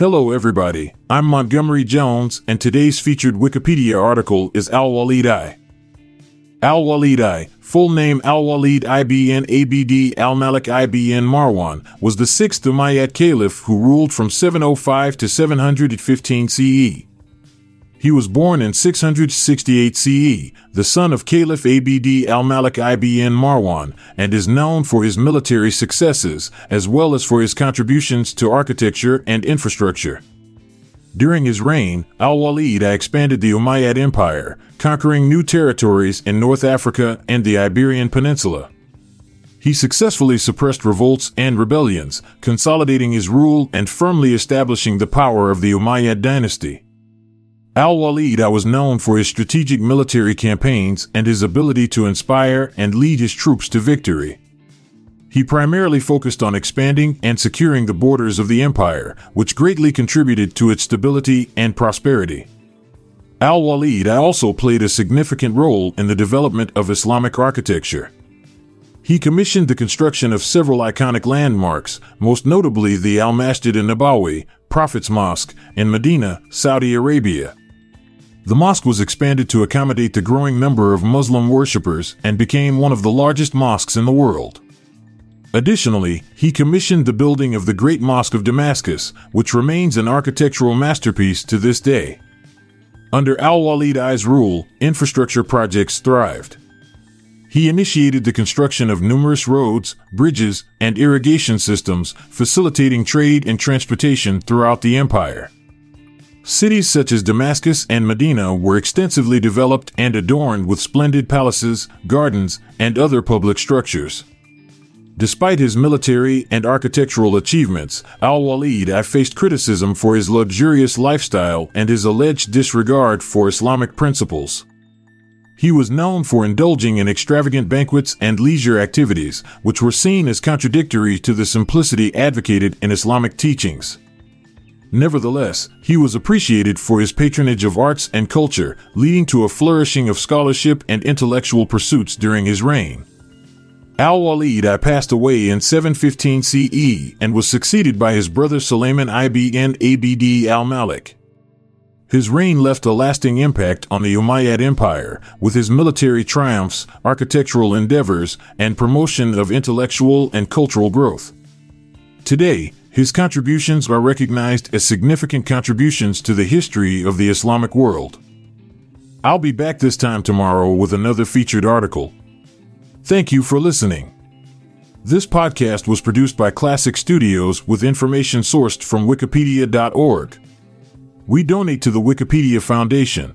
Hello, everybody. I'm Montgomery Jones, and today's featured Wikipedia article is Al Walid I. Al Walid I, full name Al Walid ibn Abd al Malik ibn Marwan, was the sixth Umayyad caliph who ruled from 705 to 715 CE. He was born in 668 CE, the son of Caliph Abd al-Malik ibn Marwan, and is known for his military successes, as well as for his contributions to architecture and infrastructure. During his reign, al-Walid expanded the Umayyad Empire, conquering new territories in North Africa and the Iberian Peninsula. He successfully suppressed revolts and rebellions, consolidating his rule and firmly establishing the power of the Umayyad dynasty. Al Walid was known for his strategic military campaigns and his ability to inspire and lead his troops to victory. He primarily focused on expanding and securing the borders of the empire, which greatly contributed to its stability and prosperity. Al Walid also played a significant role in the development of Islamic architecture. He commissioned the construction of several iconic landmarks, most notably the Al Masjid an Nabawi, Prophet's Mosque, in Medina, Saudi Arabia. The mosque was expanded to accommodate the growing number of Muslim worshippers and became one of the largest mosques in the world. Additionally, he commissioned the building of the Great Mosque of Damascus, which remains an architectural masterpiece to this day. Under Al Walid I's rule, infrastructure projects thrived. He initiated the construction of numerous roads, bridges, and irrigation systems, facilitating trade and transportation throughout the empire. Cities such as Damascus and Medina were extensively developed and adorned with splendid palaces, gardens, and other public structures. Despite his military and architectural achievements, Al Walid I faced criticism for his luxurious lifestyle and his alleged disregard for Islamic principles. He was known for indulging in extravagant banquets and leisure activities, which were seen as contradictory to the simplicity advocated in Islamic teachings. Nevertheless, he was appreciated for his patronage of arts and culture, leading to a flourishing of scholarship and intellectual pursuits during his reign. Al Walid I passed away in 715 CE and was succeeded by his brother Sulayman ibn Abd al Malik. His reign left a lasting impact on the Umayyad Empire, with his military triumphs, architectural endeavors, and promotion of intellectual and cultural growth. Today, his contributions are recognized as significant contributions to the history of the Islamic world. I'll be back this time tomorrow with another featured article. Thank you for listening. This podcast was produced by Klassic Studios with information sourced from Wikipedia.org. We donate to the Wikipedia Foundation,